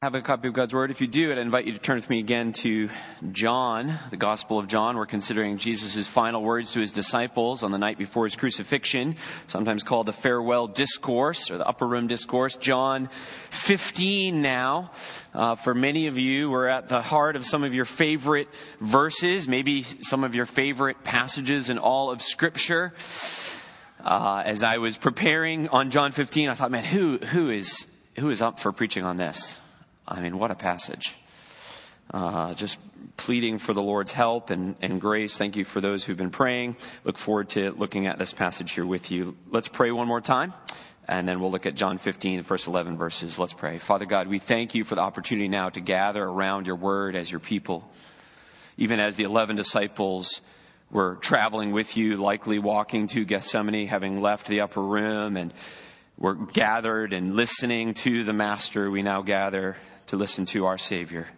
have a copy of God's Word. If you do, I'd invite you to turn with me again to John, the Gospel of John. We're considering Jesus' final words to his disciples on the night before his crucifixion, sometimes called the farewell discourse or the upper room discourse. John 15 now. Uh, for many of you, we're at the heart of some of your favorite verses, maybe some of your favorite passages in all of Scripture. Uh, as I was preparing on John 15, I thought, man, who, who is, who is up for preaching on this? I mean, what a passage. Uh, just pleading for the Lord's help and, and grace. Thank you for those who've been praying. Look forward to looking at this passage here with you. Let's pray one more time. And then we'll look at John 15, the first 11 verses. Let's pray. Father God, we thank you for the opportunity now to gather around your word as your people. Even as the 11 disciples were traveling with you, likely walking to Gethsemane, having left the upper room and were gathered and listening to the Master, we now gather to listen to our Savior,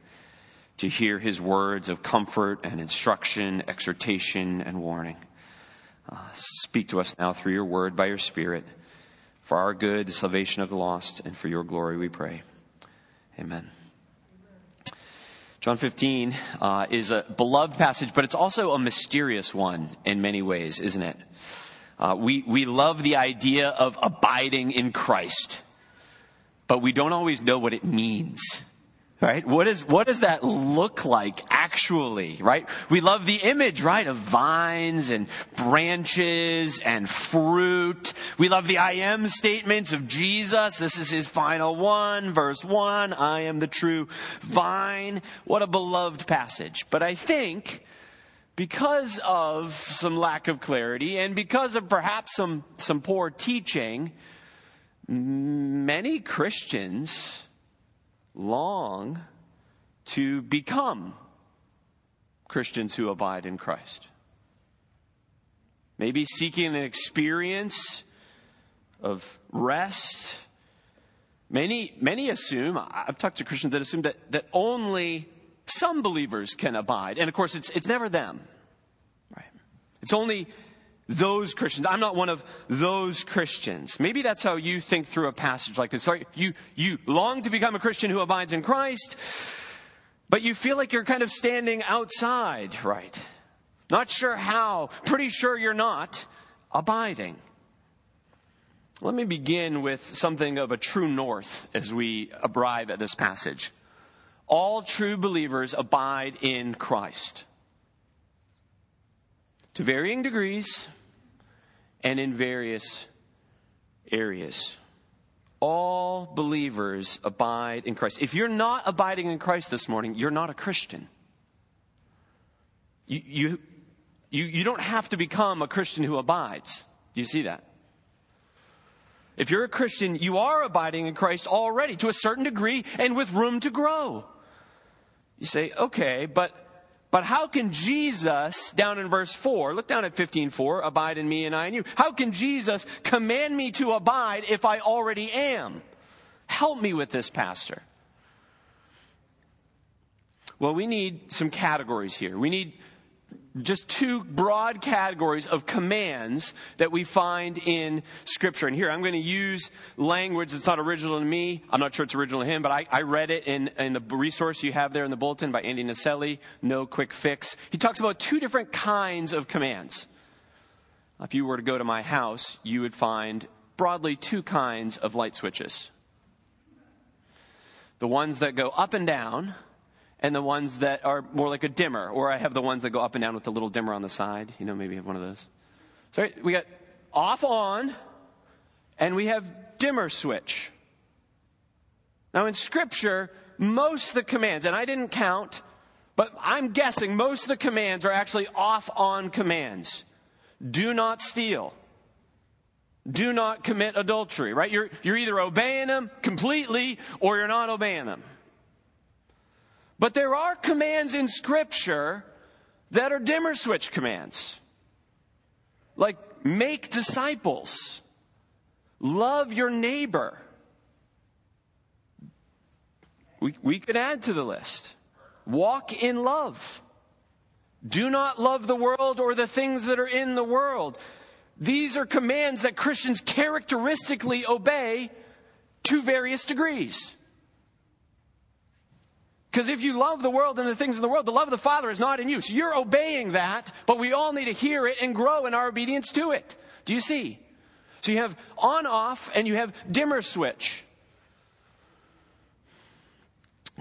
to hear his words of comfort and instruction, exhortation, and warning. Uh, speak to us now through your word by your Spirit. For our good, the salvation of the lost, and for your glory we pray. Amen. John 15 uh, is a beloved passage, but it's also a mysterious one in many ways, isn't it? Uh, we, we love the idea of abiding in Christ but we don't always know what it means. Right? What is, what does that look like actually? Right? We love the image, right? Of vines and branches and fruit. We love the I am statements of Jesus. This is his final one, verse one. I am the true vine. What a beloved passage. But I think because of some lack of clarity and because of perhaps some, some poor teaching, many Christians long to become Christians who abide in Christ. Maybe seeking an experience of rest. Many, many assume, I've talked to Christians that assume that, that only some believers can abide. And of course, it's, it's never them. Right? It's only those Christians. I'm not one of those Christians. Maybe that's how you think through a passage like this. You, you long to become a Christian who abides in Christ, but you feel like you're kind of standing outside, right? Not sure how, pretty sure you're not abiding. Let me begin with something of a true north as we arrive at this passage. All true believers abide in Christ. To varying degrees, and in various areas. All believers abide in Christ. If you're not abiding in Christ this morning, you're not a Christian. You, you, you, you don't have to become a Christian who abides. Do you see that? If you're a Christian, you are abiding in Christ already to a certain degree and with room to grow. You say, okay, but but how can Jesus, down in verse 4, look down at 15:4, abide in me and I in you. How can Jesus command me to abide if I already am? Help me with this, Pastor. Well, we need some categories here. We need just two broad categories of commands that we find in Scripture. And here I'm going to use language that's not original to me. I'm not sure it's original to him, but I, I read it in, in the resource you have there in the bulletin by Andy Naselli, No Quick Fix. He talks about two different kinds of commands. If you were to go to my house, you would find broadly two kinds of light switches. The ones that go up and down, and the ones that are more like a dimmer, or I have the ones that go up and down with the little dimmer on the side. You know, maybe you have one of those. So we got off on, and we have dimmer switch. Now in scripture, most of the commands, and I didn't count, but I'm guessing most of the commands are actually off on commands. Do not steal. Do not commit adultery, right? You're, you're either obeying them completely or you're not obeying them. But there are commands in Scripture that are dimmer switch commands. Like, make disciples, love your neighbor. We, we could add to the list. Walk in love. Do not love the world or the things that are in the world. These are commands that Christians characteristically obey to various degrees. Because if you love the world and the things in the world, the love of the Father is not in you. So you're obeying that, but we all need to hear it and grow in our obedience to it. Do you see? So you have on off and you have dimmer switch.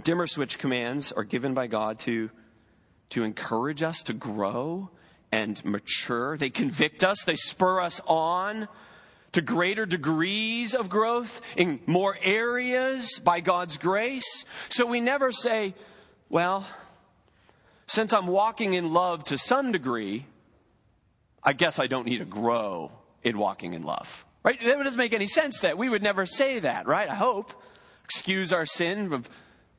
Dimmer switch commands are given by God to, to encourage us to grow and mature. They convict us, they spur us on to greater degrees of growth in more areas by God's grace. So we never say, well, since I'm walking in love to some degree, I guess I don't need to grow in walking in love. Right? That doesn't make any sense that we would never say that, right? I hope. Excuse our sin of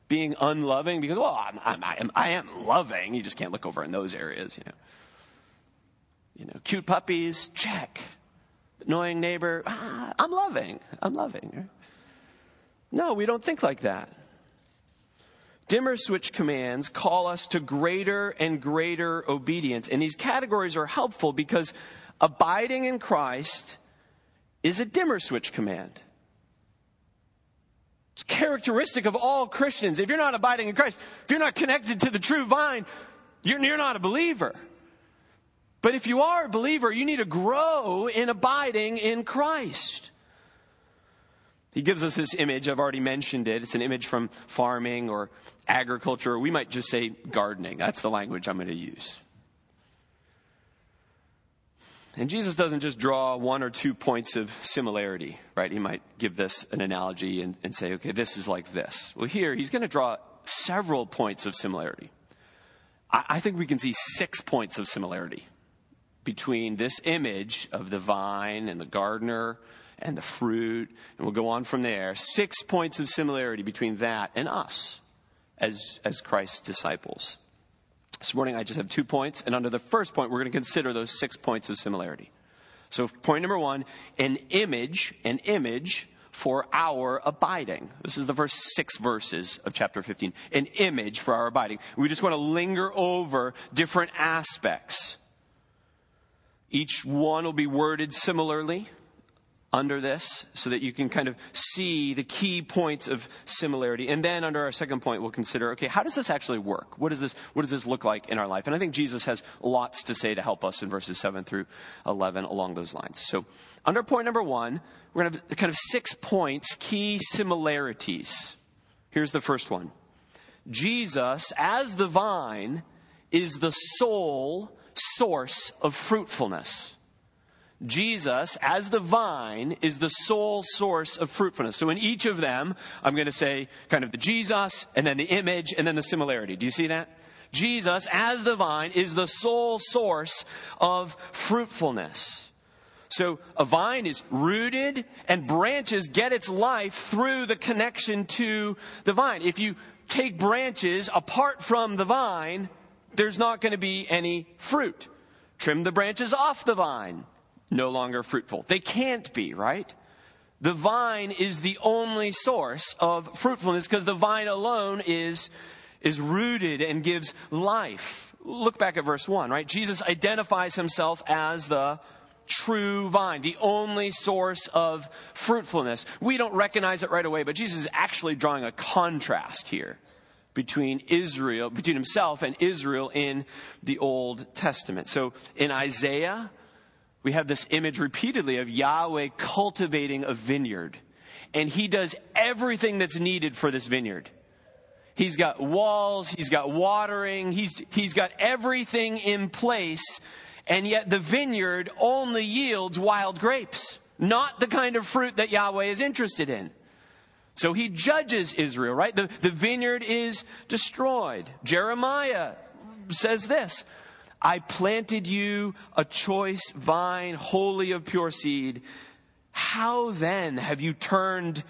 being unloving because, well, I'm, I'm, I, am, I am loving. You just can't look over in those areas, you know. You know, cute puppies, check. Annoying neighbor, ah, I'm loving. I'm loving. No, we don't think like that. Dimmer switch commands call us to greater and greater obedience. And these categories are helpful because abiding in Christ is a dimmer switch command. It's characteristic of all Christians. If you're not abiding in Christ, if you're not connected to the true vine, you're, you're not a believer. But if you are a believer, you need to grow in abiding in Christ. He gives us this image. I've already mentioned it. It's an image from farming or agriculture. We might just say gardening. That's the language I'm going to use. And Jesus doesn't just draw one or two points of similarity, right? He might give this an analogy and, and say, okay, this is like this. Well, here, he's going to draw several points of similarity. I, I think we can see six points of similarity between this image of the vine and the gardener and the fruit, and we'll go on from there. Six points of similarity between that and us as, as Christ's disciples. This morning I just have two points, and under the first point, we're going to consider those six points of similarity. So, point number one an image, an image for our abiding. This is the first six verses of chapter 15. An image for our abiding. We just want to linger over different aspects. Each one will be worded similarly under this so that you can kind of see the key points of similarity. And then under our second point, we'll consider, okay, how does this actually work? What does this, what does this look like in our life? And I think Jesus has lots to say to help us in verses 7 through 11 along those lines. So under point number one, we're going to have kind of six points, key similarities. Here's the first one. Jesus, as the vine, is the sole source of fruitfulness. Jesus, as the vine, is the sole source of fruitfulness. So in each of them, I'm going to say kind of the Jesus, and then the image, and then the similarity. Do you see that? Jesus, as the vine, is the sole source of fruitfulness. So a vine is rooted, and branches get its life through the connection to the vine. If you take branches apart from the vine, there's not going to be any fruit. Trim the branches off the vine no longer fruitful. They can't be, right? The vine is the only source of fruitfulness because the vine alone is, is rooted and gives life. Look back at verse 1, right? Jesus identifies himself as the true vine, the only source of fruitfulness. We don't recognize it right away, but Jesus is actually drawing a contrast here between Israel, between himself and Israel in the Old Testament. So in Isaiah, we have this image repeatedly of Yahweh cultivating a vineyard. And he does everything that's needed for this vineyard. He's got walls, he's got watering, he's, he's got everything in place, and yet the vineyard only yields wild grapes, not the kind of fruit that Yahweh is interested in. So he judges Israel, right? The, the vineyard is destroyed. Jeremiah says this I planted you a choice vine, wholly of pure seed. How then have you turned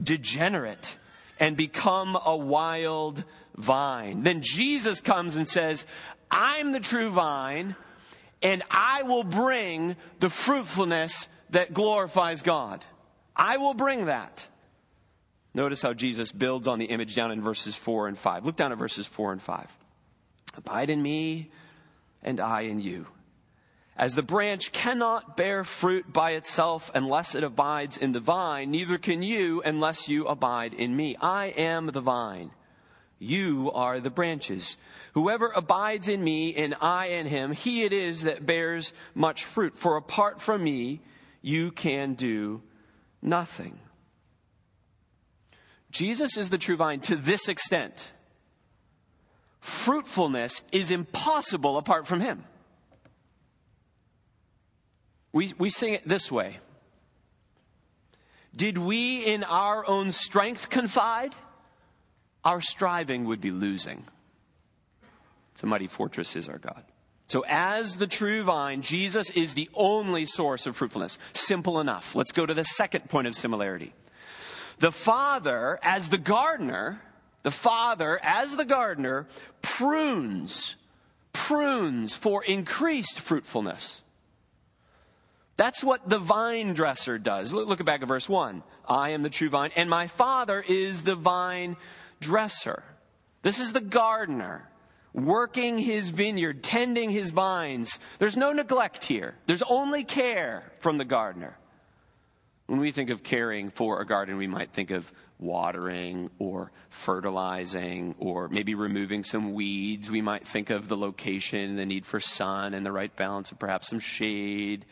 degenerate and become a wild vine? Then Jesus comes and says, I'm the true vine, and I will bring the fruitfulness that glorifies God. I will bring that. Notice how Jesus builds on the image down in verses 4 and 5. Look down at verses 4 and 5. Abide in me and I in you. As the branch cannot bear fruit by itself unless it abides in the vine, neither can you unless you abide in me. I am the vine. You are the branches. Whoever abides in me and I in him, he it is that bears much fruit. For apart from me, you can do nothing. Jesus is the true vine to this extent. Fruitfulness is impossible apart from him. We, we sing it this way Did we in our own strength confide? Our striving would be losing. It's a mighty fortress is our God. So, as the true vine, Jesus is the only source of fruitfulness. Simple enough. Let's go to the second point of similarity. The Father, as the gardener, the Father, as the gardener, prunes, prunes for increased fruitfulness. That's what the vine dresser does. Look, look back at verse 1. I am the true vine, and my Father is the vine dresser. This is the gardener working his vineyard, tending his vines. There's no neglect here. There's only care from the gardener. When we think of caring for a garden, we might think of watering or fertilizing or maybe removing some weeds. We might think of the location, the need for sun and the right balance of perhaps some shade.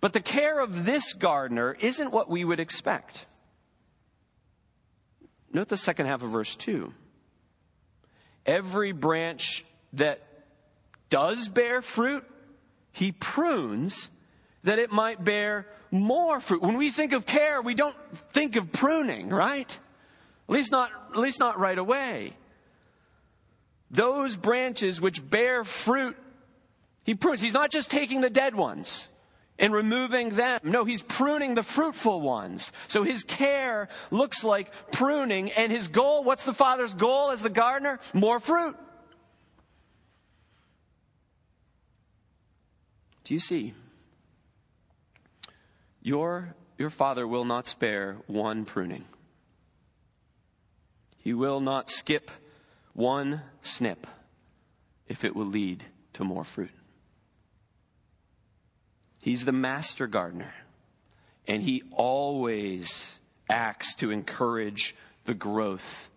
But the care of this gardener isn't what we would expect. Note the second half of verse 2. Every branch that does bear fruit, he prunes that it might bear more fruit. When we think of care, we don't think of pruning, right? At least not, at least not right away. Those branches which bear fruit, he prunes. He's not just taking the dead ones and removing them. No, he's pruning the fruitful ones. So his care looks like pruning, and his goal, what's the father's goal as the gardener? More fruit. Do you see? Your, your father will not spare one pruning. He will not skip one snip if it will lead to more fruit. He's the master gardener, and he always acts to encourage the growth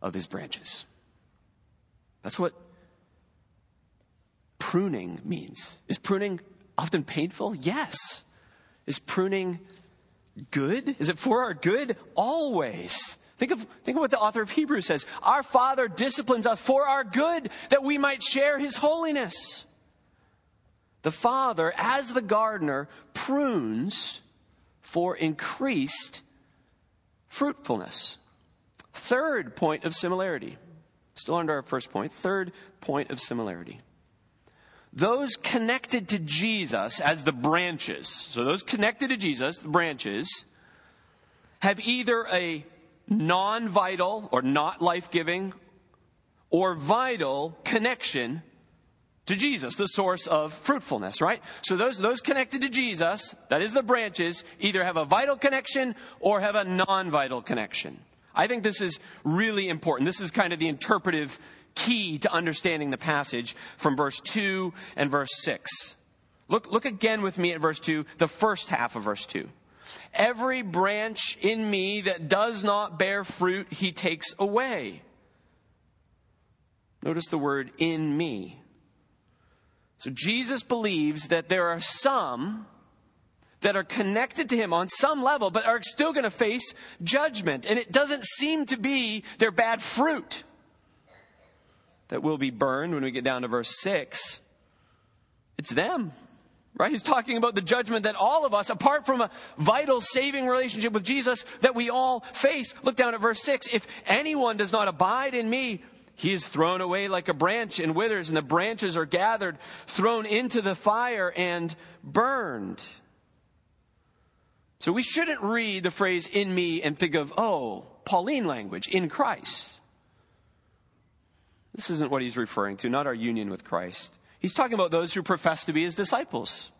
of his branches. That's what pruning means. Is pruning often painful? Yes. Is pruning good? Is it for our good? Always. Think of, think of what the author of Hebrews says. Our Father disciplines us for our good that we might share His holiness. The Father, as the gardener, prunes for increased fruitfulness. Third point of similarity. Still under our first point. Third point of similarity. Those connected to Jesus as the branches, so those connected to Jesus, the branches, have either a non vital or not life giving or vital connection to Jesus, the source of fruitfulness, right? So those, those connected to Jesus, that is the branches, either have a vital connection or have a non-vital connection. I think this is really important. This is kind of the interpretive key to understanding the passage from verse 2 and verse 6. Look, look again with me at verse 2, the first half of verse 2. Every branch in me that does not bear fruit, he takes away. Notice the word in me. So Jesus believes that there are some that are connected to him on some level, but are still going to face judgment. And it doesn't seem to be their bad fruit that will be burned when we get down to verse 6. It's them. Right? He's talking about the judgment that all of us, apart from a vital saving relationship with Jesus, that we all face. Look down at verse 6. If anyone does not abide in me, he is thrown away like a branch and withers, and the branches are gathered, thrown into the fire, and burned. So we shouldn't read the phrase in me and think of, oh, Pauline language, in Christ. This isn't what he's referring to, not our union with Christ. He's talking about those who profess to be his disciples.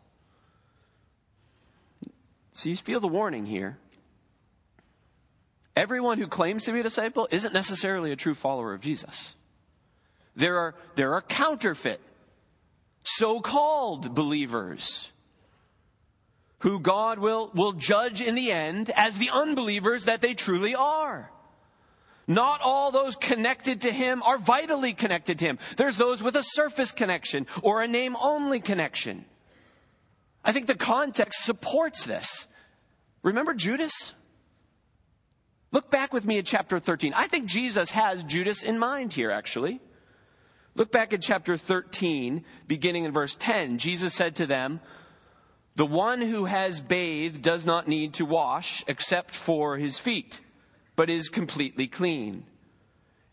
So you feel the warning here. Everyone who claims to be a disciple isn't necessarily a true follower of Jesus. There are, there are counterfeit, so called believers who God will, will judge in the end as the unbelievers that they truly are. Not all those connected to him are vitally connected to him. There's those with a surface connection or a name only connection. I think the context supports this. Remember Judas? Look back with me at chapter 13. I think Jesus has Judas in mind here, actually. Look back at chapter 13, beginning in verse 10. Jesus said to them, The one who has bathed does not need to wash except for his feet, but is completely clean.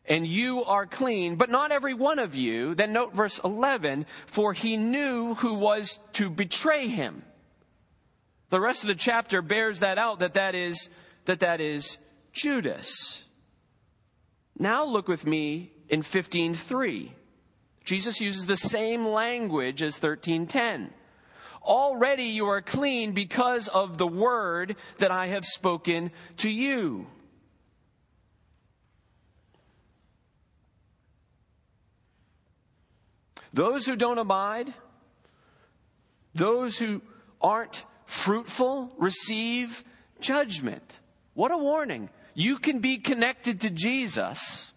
And you are clean, but not every one of you. Then note verse 11, for he knew who was to betray him. The rest of the chapter bears that out that that is, that that is Judas. Now look with me in 15:3. Jesus uses the same language as 13:10. Already you are clean because of the word that I have spoken to you. Those who don't abide, those who aren't fruitful, receive judgment. What a warning. You can be connected to Jesus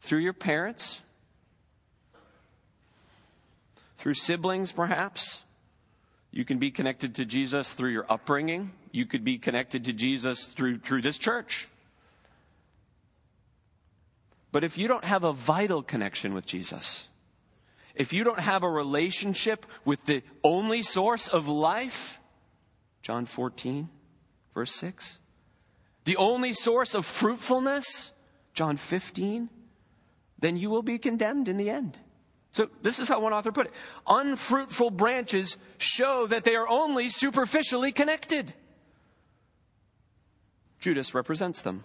through your parents, through siblings, perhaps. You can be connected to Jesus through your upbringing. You could be connected to Jesus through, through this church. But if you don't have a vital connection with Jesus, if you don't have a relationship with the only source of life, John 14, verse 6, the only source of fruitfulness, John 15, then you will be condemned in the end. So this is how one author put it. Unfruitful branches show that they are only superficially connected. Judas represents them.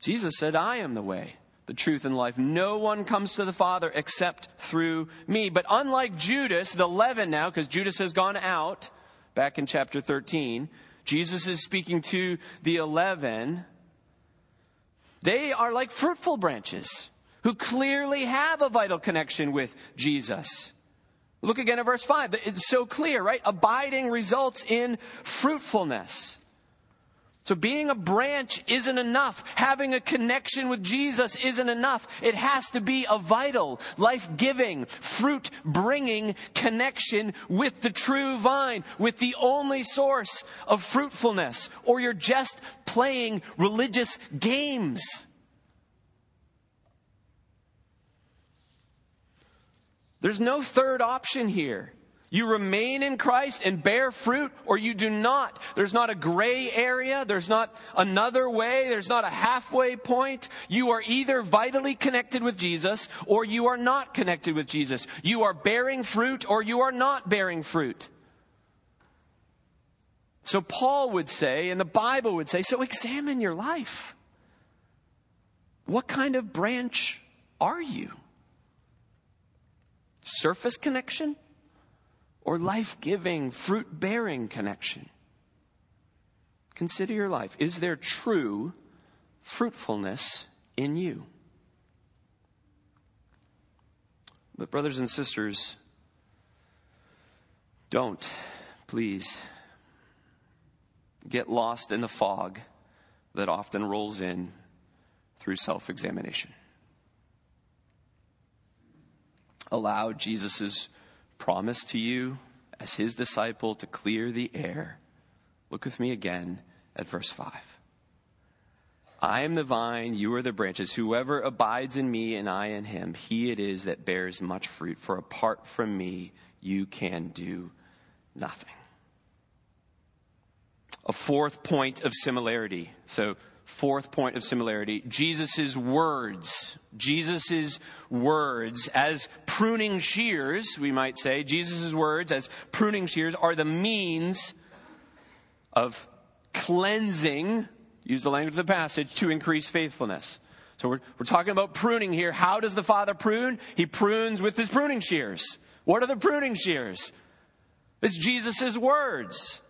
Jesus said, I am the way, the truth, and life. No one comes to the Father except through me. But unlike Judas, the leaven now, because Judas has gone out, back in chapter 13, Jesus is speaking to the eleven. They are like fruitful branches who clearly have a vital connection with Jesus. Look again at verse 5. It's so clear, right? Abiding results in fruitfulness. So being a branch isn't enough. Having a connection with Jesus isn't enough. It has to be a vital, life-giving, fruit-bringing connection with the true vine, with the only source of fruitfulness. Or you're just playing religious games. There's no third option here. You remain in Christ and bear fruit, or you do not. There's not a gray area. There's not another way. There's not a halfway point. You are either vitally connected with Jesus, or you are not connected with Jesus. You are bearing fruit, or you are not bearing fruit. So Paul would say, and the Bible would say, so examine your life. What kind of branch are you? Surface connection? Or life giving, fruit bearing connection. Consider your life. Is there true fruitfulness in you? But, brothers and sisters, don't, please, get lost in the fog that often rolls in through self examination. Allow Jesus' promised to you as his disciple to clear the air. Look with me again at verse 5. I am the vine, you are the branches. Whoever abides in me and I in him, he it is that bears much fruit. For apart from me, you can do nothing. A fourth point of similarity. So, fourth point of similarity Jesus' words. Jesus' words as pruning shears, we might say, Jesus' words as pruning shears are the means of cleansing, use the language of the passage, to increase faithfulness. So we're, we're talking about pruning here. How does the Father prune? He prunes with his pruning shears. What are the pruning shears? It's Jesus' words.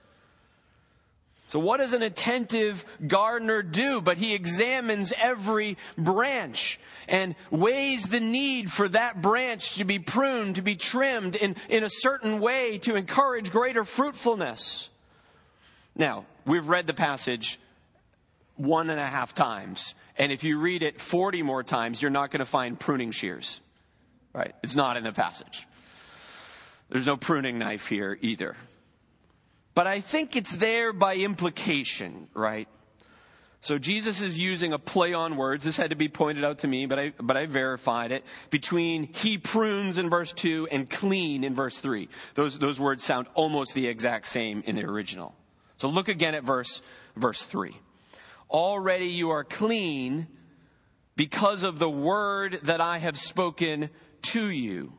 So, what does an attentive gardener do? But he examines every branch and weighs the need for that branch to be pruned, to be trimmed in, in a certain way to encourage greater fruitfulness. Now, we've read the passage one and a half times. And if you read it 40 more times, you're not going to find pruning shears. Right? It's not in the passage. There's no pruning knife here either. But I think it's there by implication, right? So Jesus is using a play on words. This had to be pointed out to me, but I, but I verified it. Between he prunes in verse 2 and clean in verse 3. Those, those words sound almost the exact same in the original. So look again at verse, verse 3. Already you are clean because of the word that I have spoken to you.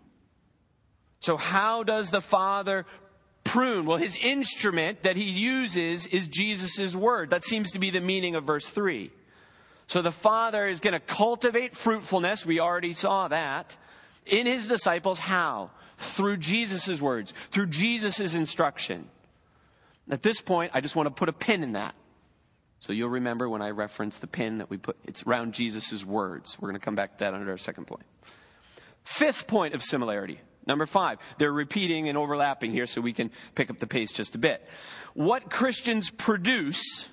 So how does the Father prune? Well, his instrument that he uses is Jesus' word. That seems to be the meaning of verse 3. So the Father is going to cultivate fruitfulness. We already saw that. In his disciples, how? Through Jesus' words, through Jesus' instruction. At this point, I just want to put a pin in that. So you'll remember when I reference the pin that we put, it's around Jesus' words. We're going to come back to that under our second point. Fifth point of similarity Number five, they're repeating and overlapping here so we can pick up the pace just a bit. What Christians produce,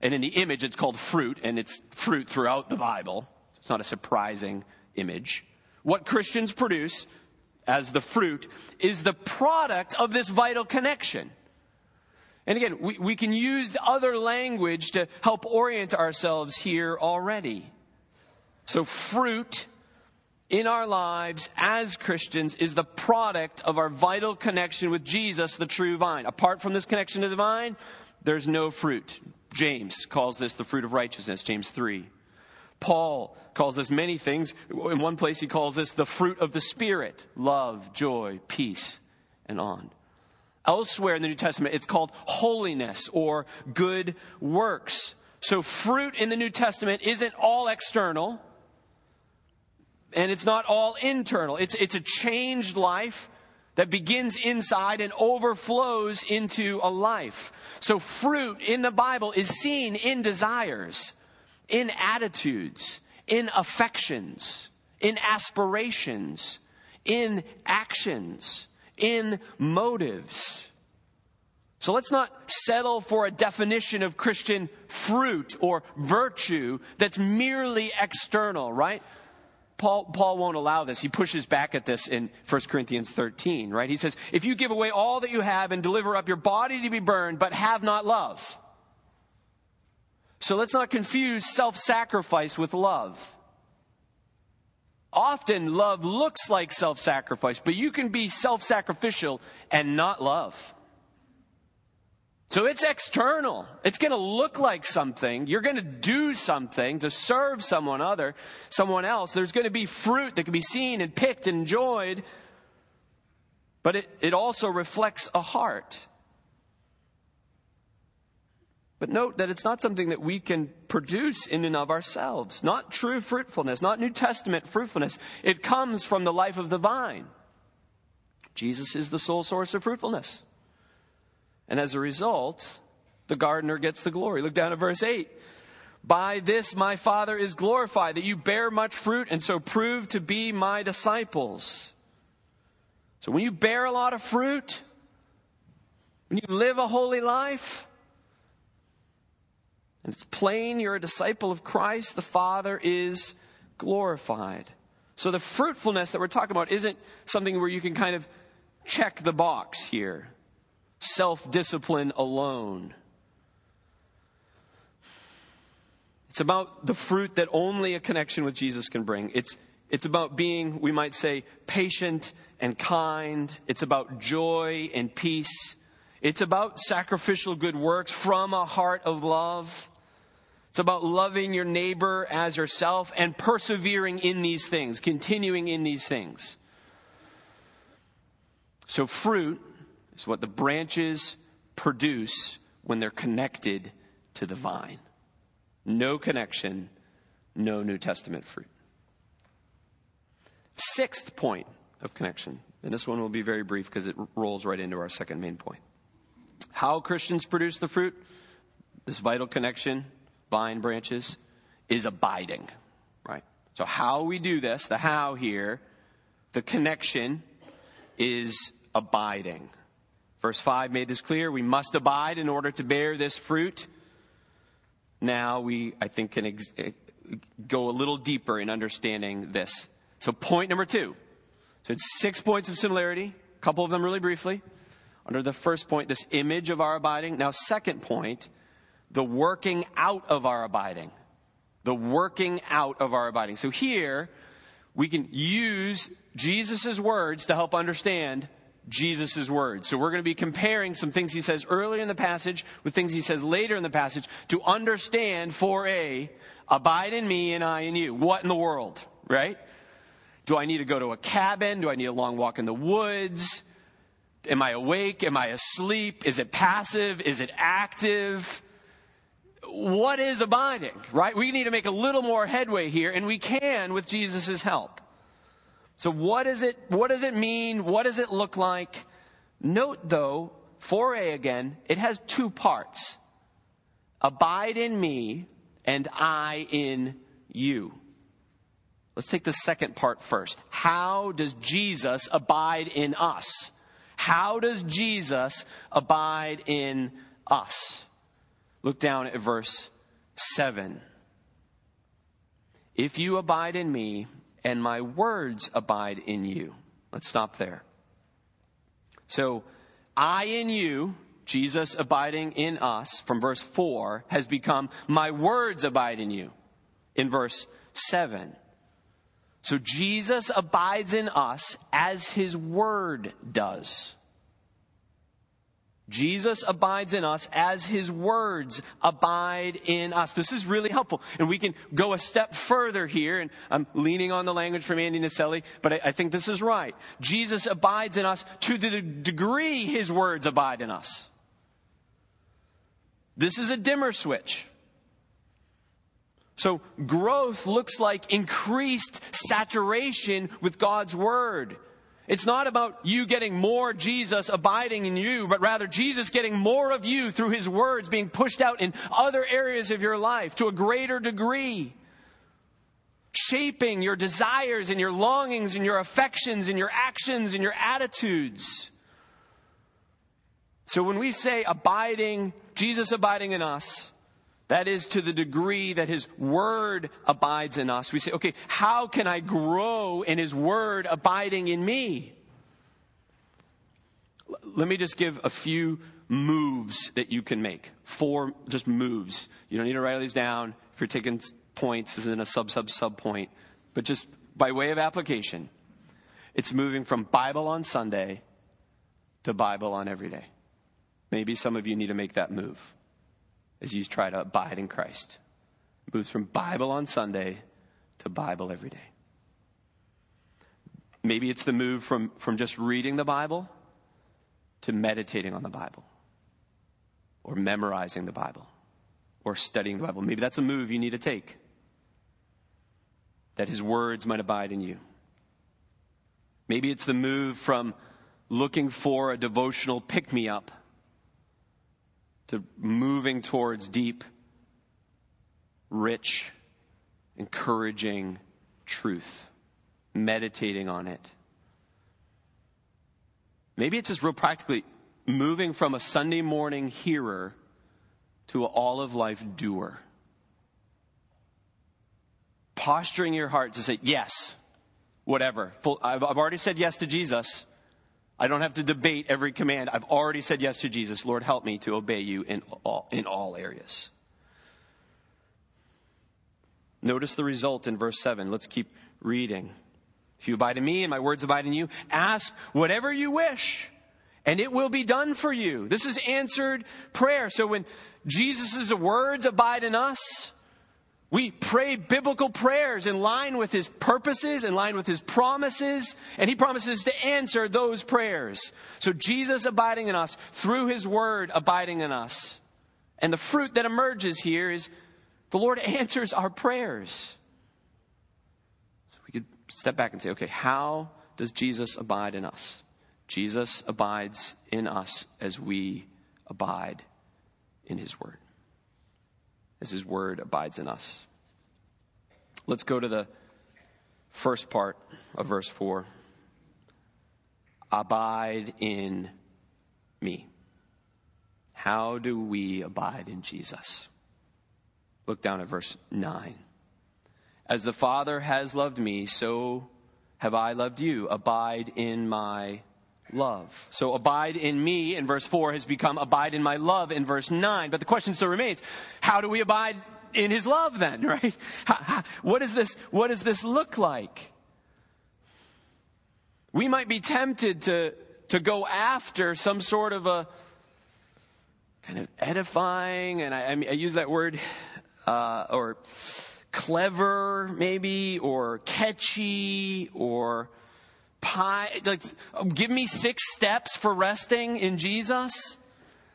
and in the image it's called fruit, and it's fruit throughout the Bible. It's not a surprising image. What Christians produce as the fruit is the product of this vital connection. And again, we, we can use other language to help orient ourselves here already. So fruit in our lives as Christians is the product of our vital connection with Jesus, the true vine. Apart from this connection to the vine, there's no fruit. James calls this the fruit of righteousness, James 3. Paul calls this many things. In one place, he calls this the fruit of the Spirit love, joy, peace, and on. Elsewhere in the New Testament, it's called holiness or good works. So, fruit in the New Testament isn't all external and it's not all internal. It's, it's a changed life that begins inside and overflows into a life. So fruit in the Bible is seen in desires, in attitudes, in affections, in aspirations, in actions, in motives. So let's not settle for a definition of Christian fruit or virtue that's merely external, right? Paul, Paul won't allow this. He pushes back at this in 1 Corinthians 13, right? He says, if you give away all that you have and deliver up your body to be burned, but have not love. So let's not confuse self sacrifice with love. Often love looks like self sacrifice, but you can be self sacrificial and not love. So it's external. It's going to look like something. You're going to do something to serve someone other, someone else. There's going to be fruit that can be seen and picked and enjoyed. But it, it also reflects a heart. But note that it's not something that we can produce in and of ourselves. Not true fruitfulness, not New Testament fruitfulness. It comes from the life of the vine. Jesus is the sole source of fruitfulness. And as a result, the gardener gets the glory. Look down at verse 8. By this my Father is glorified, that you bear much fruit and so prove to be my disciples. So when you bear a lot of fruit, when you live a holy life, and it's plain you're a disciple of Christ, the Father is glorified. So the fruitfulness that we're talking about isn't something where you can kind of check the box here self discipline alone. It's about the fruit that only a connection with Jesus can bring. It's, it's about being, we might say, patient and kind. It's about joy and peace. It's about sacrificial good works from a heart of love. It's about loving your neighbor as yourself and persevering in these things, continuing in these things. So, fruit is what the branches produce when they're connected to the vine. No connection, no New Testament fruit. Sixth point of connection, and this one will be very brief because it rolls right into our second main point. How Christians produce the fruit, this vital connection, vine branches, is abiding, right? So, how we do this, the how here, the connection is abiding. Verse 5 made this clear. We must abide in order to bear this fruit. now we, I think, can ex- eh, go a little deeper in understanding this. So, point number two. So, it's six points of similarity, a couple of them really briefly. Under the first point, this image of our abiding. Now, second point, the working out of our abiding. The working out of our abiding. So, here, we can use Jesus' words to help understand Jesus' words. So we're going to be comparing some things he says early in the passage with things he says later in the passage to understand for a abide in me and I in you. What in the world, right? Do I need to go to a cabin? Do I need a long walk in the woods? Am I awake? Am I asleep? Is it passive? Is it active? What is abiding, right? We need to make a little more headway here, and we can with Jesus' help. So what is it, what does it mean? What does it look like? Note though, 4a again, it has two parts. Abide in me and I in you. Let's take the second part first. How does Jesus abide in us? How does Jesus abide in us? Look down at verse 7. If you abide in me and my words abide in you. Let's stop there. So, I in you, Jesus abiding in us, from verse 4, has become my words abide in you, in verse 7. So, Jesus abides in us as his word does. Jesus abides in us as his words abide in us. This is really helpful. And we can go a step further here, and I'm leaning on the language from Andy Naselli, but I, I think this is right. Jesus abides in us to the degree his words abide in us. This is a dimmer switch. So growth looks like increased saturation with God's word. It's not about you getting more Jesus abiding in you, but rather Jesus getting more of you through his words being pushed out in other areas of your life to a greater degree. Shaping your desires and your longings and your affections and your actions and your attitudes. So when we say abiding, Jesus abiding in us, that is to the degree that His Word abides in us. We say, okay, how can I grow in His Word abiding in me? Let me just give a few moves that you can make. Four just moves. You don't need to write these down. If you're taking points, this isn't a sub, sub, sub point. But just by way of application, it's moving from Bible on Sunday to Bible on every day. Maybe some of you need to make that move as you try to abide in Christ. moves from Bible on Sunday to Bible every day. Maybe it's the move from, from just reading the Bible to meditating on the Bible or memorizing the Bible or studying the Bible. Maybe that's a move you need to take that his words might abide in you. Maybe it's the move from looking for a devotional pick me up to moving towards deep, rich, encouraging truth, meditating on it. Maybe it's just real practically moving from a Sunday morning hearer to an all of life doer. Posturing your heart to say, yes, whatever. I've already said yes to Jesus. I don't have to debate every command. I've already said yes to Jesus. Lord, help me to obey you in all, in all areas. Notice the result in verse 7. Let's keep reading. If you abide in me and my words abide in you, ask whatever you wish, and it will be done for you. This is answered prayer. So when Jesus' words abide in us, we pray biblical prayers in line with His purposes, in line with His promises, and He promises to answer those prayers. So Jesus abiding in us, through His Word abiding in us. And the fruit that emerges here is the Lord answers our prayers. So we could step back and say, okay, how does Jesus abide in us? Jesus abides in us as we abide in His Word as His Word abides in us. Let's go to the first part of verse 4. Abide in me. How do we abide in Jesus? Look down at verse 9. As the Father has loved me, so have I loved you. Abide in my love. So abide in me in verse 4 has become abide in my love in verse 9. But the question still remains, how do we abide in his love then, right? What, is this, what does this look like? We might be tempted to, to go after some sort of a kind of edifying, and I, I, mean, I use that word, uh, or clever maybe, or catchy, or pie. Like, give me six steps for resting in Jesus.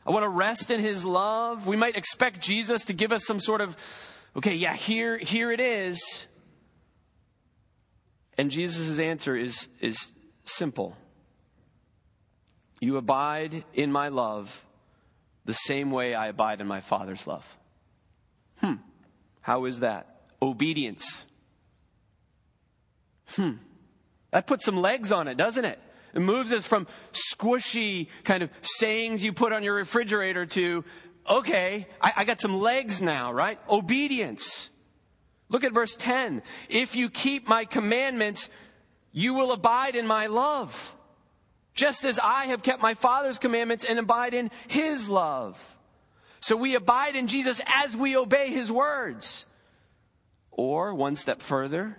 I want to rest in his love. We might expect Jesus to give us some sort of, okay, yeah, here, here it is. And Jesus' answer is, is simple. You abide in my love the same way I abide in my Father's love. Hmm. How is that? Obedience. Hmm. That puts some legs on it, doesn't it? It moves us from squishy kind of sayings you put on your refrigerator to, okay, I, I got some legs now, right? Obedience. Look at verse 10. If you keep my commandments, you will abide in my love, just as I have kept my Father's commandments and abide in his love. So we abide in Jesus as we obey his words. Or, one step further,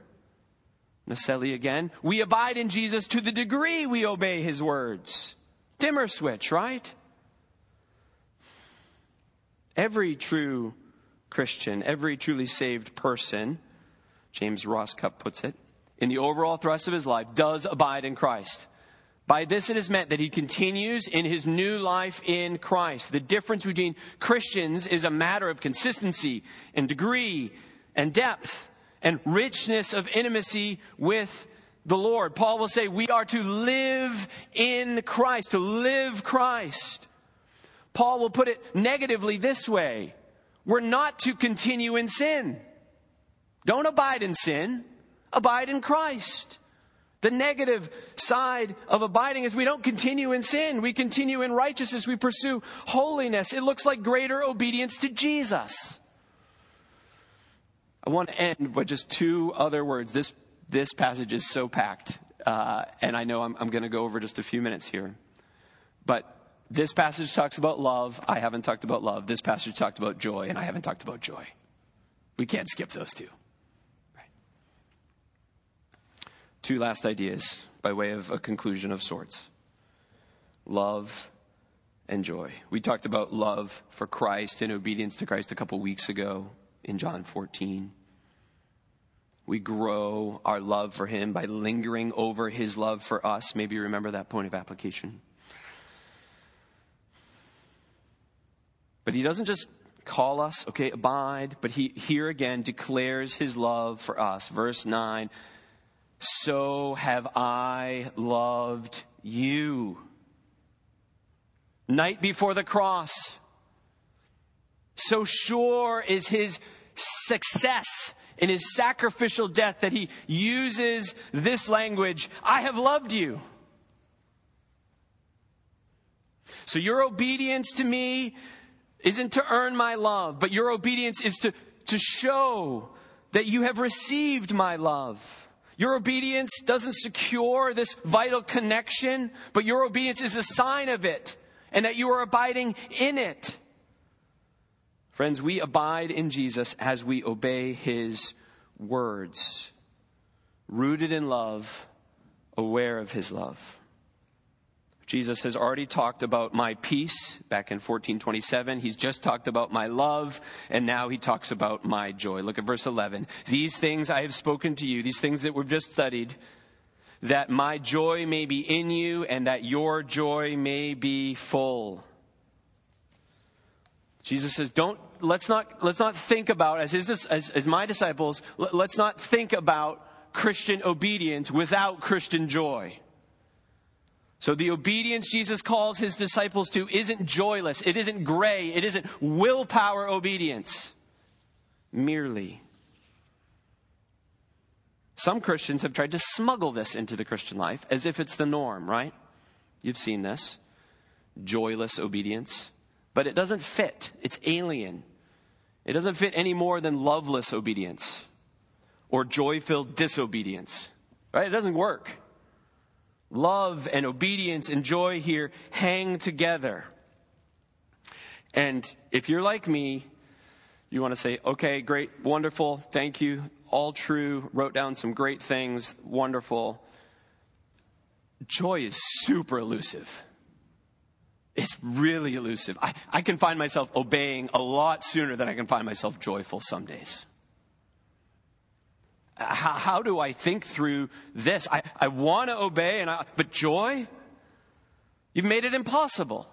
Naselli again, we abide in Jesus to the degree we obey his words. Dimmer switch, right? Every true Christian, every truly saved person, James Rosscup puts it, in the overall thrust of his life, does abide in Christ. By this, it is meant that he continues in his new life in Christ. The difference between Christians is a matter of consistency and degree and depth and richness of intimacy with the Lord. Paul will say we are to live in Christ, to live Christ. Paul will put it negatively this way we're not to continue in sin. Don't abide in sin, abide in Christ. The negative side of abiding is we don't continue in sin. We continue in righteousness. We pursue holiness. It looks like greater obedience to Jesus. I want to end with just two other words. This, this passage is so packed, uh, and I know I'm, I'm going to go over just a few minutes here. But this passage talks about love. I haven't talked about love. This passage talked about joy, and I haven't talked about joy. We can't skip those two. Right. Two last ideas by way of a conclusion of sorts love and joy. We talked about love for Christ and obedience to Christ a couple weeks ago in John 14. We grow our love for him by lingering over his love for us. Maybe you remember that point of application. But he doesn't just call us, okay, abide, but he here again declares his love for us. Verse 9 So have I loved you. Night before the cross, so sure is his success in his sacrificial death that he uses this language I have loved you. So your obedience to me isn't to earn my love, but your obedience is to, to show that you have received my love. Your obedience doesn't secure this vital connection, but your obedience is a sign of it and that you are abiding in it. Friends, we abide in Jesus as we obey his words, rooted in love, aware of his love. Jesus has already talked about my peace back in 1427. He's just talked about my love, and now he talks about my joy. Look at verse 11. These things I have spoken to you, these things that we've just studied, that my joy may be in you and that your joy may be full. Jesus says, don't, let's not, let's not think about, as, his, as, as my disciples, let's not think about Christian obedience without Christian joy. So the obedience Jesus calls his disciples to isn't joyless. It isn't gray. It isn't willpower obedience. Merely. Some Christians have tried to smuggle this into the Christian life as if it's the norm, right? You've seen this. Joyless obedience but it doesn't fit. It's alien. It doesn't fit any more than loveless obedience or joy filled disobedience, right? It doesn't work. Love and obedience and joy here hang together. And if you're like me, you want to say, okay, great, wonderful, thank you, all true, wrote down some great things, wonderful. Joy is super elusive. It's really elusive. I, I can find myself obeying a lot sooner than I can find myself joyful some days. Uh, how, how do I think through this? I, I want to obey, and I, but joy? You've made it impossible.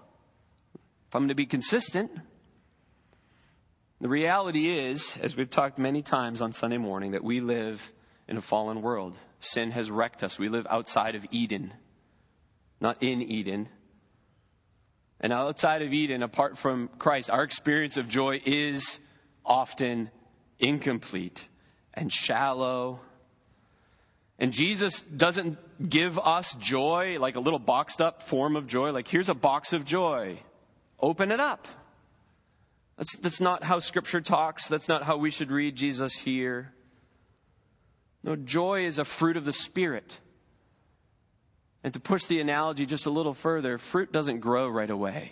If I'm going to be consistent, the reality is, as we've talked many times on Sunday morning, that we live in a fallen world. Sin has wrecked us. We live outside of Eden, not in Eden. And outside of Eden, apart from Christ, our experience of joy is often incomplete and shallow. And Jesus doesn't give us joy like a little boxed up form of joy, like here's a box of joy. Open it up. That's, that's not how Scripture talks. That's not how we should read Jesus here. No, joy is a fruit of the Spirit. And to push the analogy just a little further, fruit doesn't grow right away.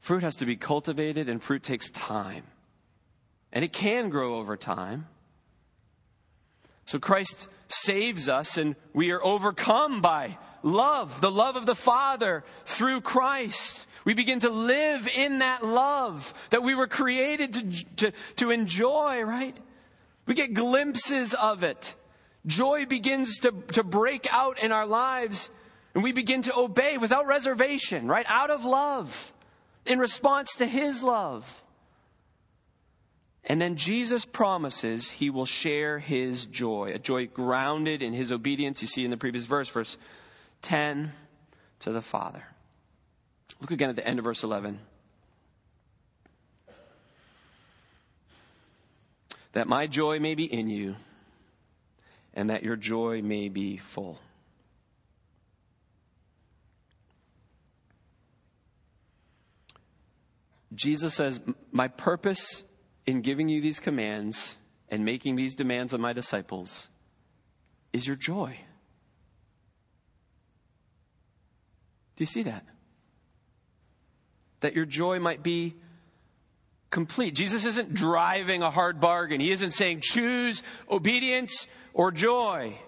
Fruit has to be cultivated, and fruit takes time. And it can grow over time. So Christ saves us, and we are overcome by love, the love of the Father through Christ. We begin to live in that love that we were created to, to, to enjoy, right? We get glimpses of it. Joy begins to, to break out in our lives, and we begin to obey without reservation, right? Out of love, in response to His love. And then Jesus promises he will share his joy, a joy grounded in his obedience. You see in the previous verse, verse 10 to the Father. Look again at the end of verse 11. That my joy may be in you, and that your joy may be full. Jesus says, My purpose in giving you these commands and making these demands on my disciples is your joy. Do you see that? That your joy might be complete. Jesus isn't driving a hard bargain. He isn't saying choose obedience or joy.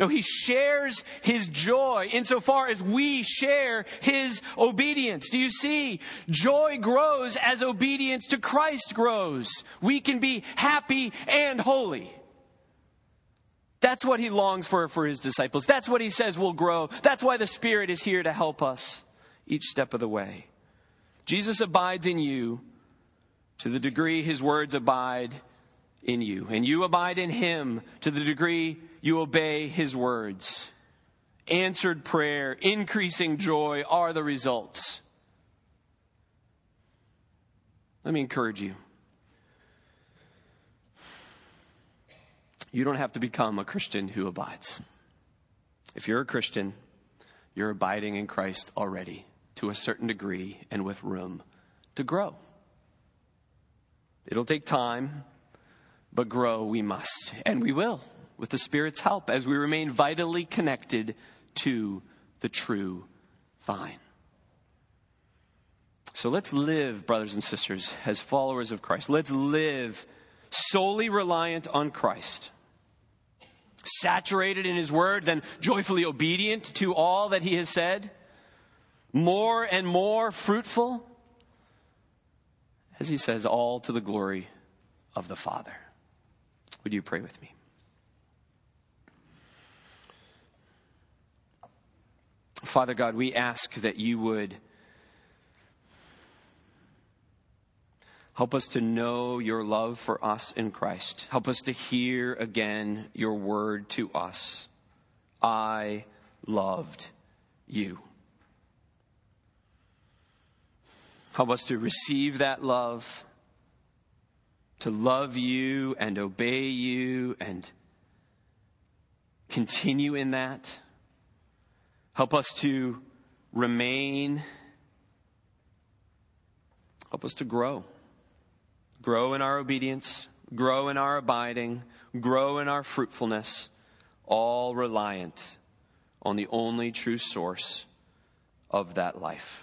No, he shares his joy insofar as we share his obedience. Do you see? Joy grows as obedience to Christ grows. We can be happy and holy. That's what he longs for for his disciples. That's what he says will grow. That's why the Spirit is here to help us each step of the way. Jesus abides in you to the degree his words abide in you, and you abide in him to the degree you obey his words. Answered prayer, increasing joy are the results. Let me encourage you. You don't have to become a Christian who abides. If you're a Christian, you're abiding in Christ already to a certain degree and with room to grow. It'll take time, but grow we must, and we will with the Spirit's help as we remain vitally connected to the true vine. So let's live, brothers and sisters, as followers of Christ. Let's live solely reliant on Christ, saturated in His Word, then joyfully obedient to all that He has said, more and more fruitful, as He says, all to the glory of the Father. Would you pray with me? Father God, we ask that you would help us to know your love for us in Christ. Help us to hear again your word to us. I loved you. Help us to receive that love, to love you and obey you and continue in that. Help us to remain. Help us to grow. grow in our obedience, grow in our abiding, grow in our fruitfulness, all reliant on the only true source of that life.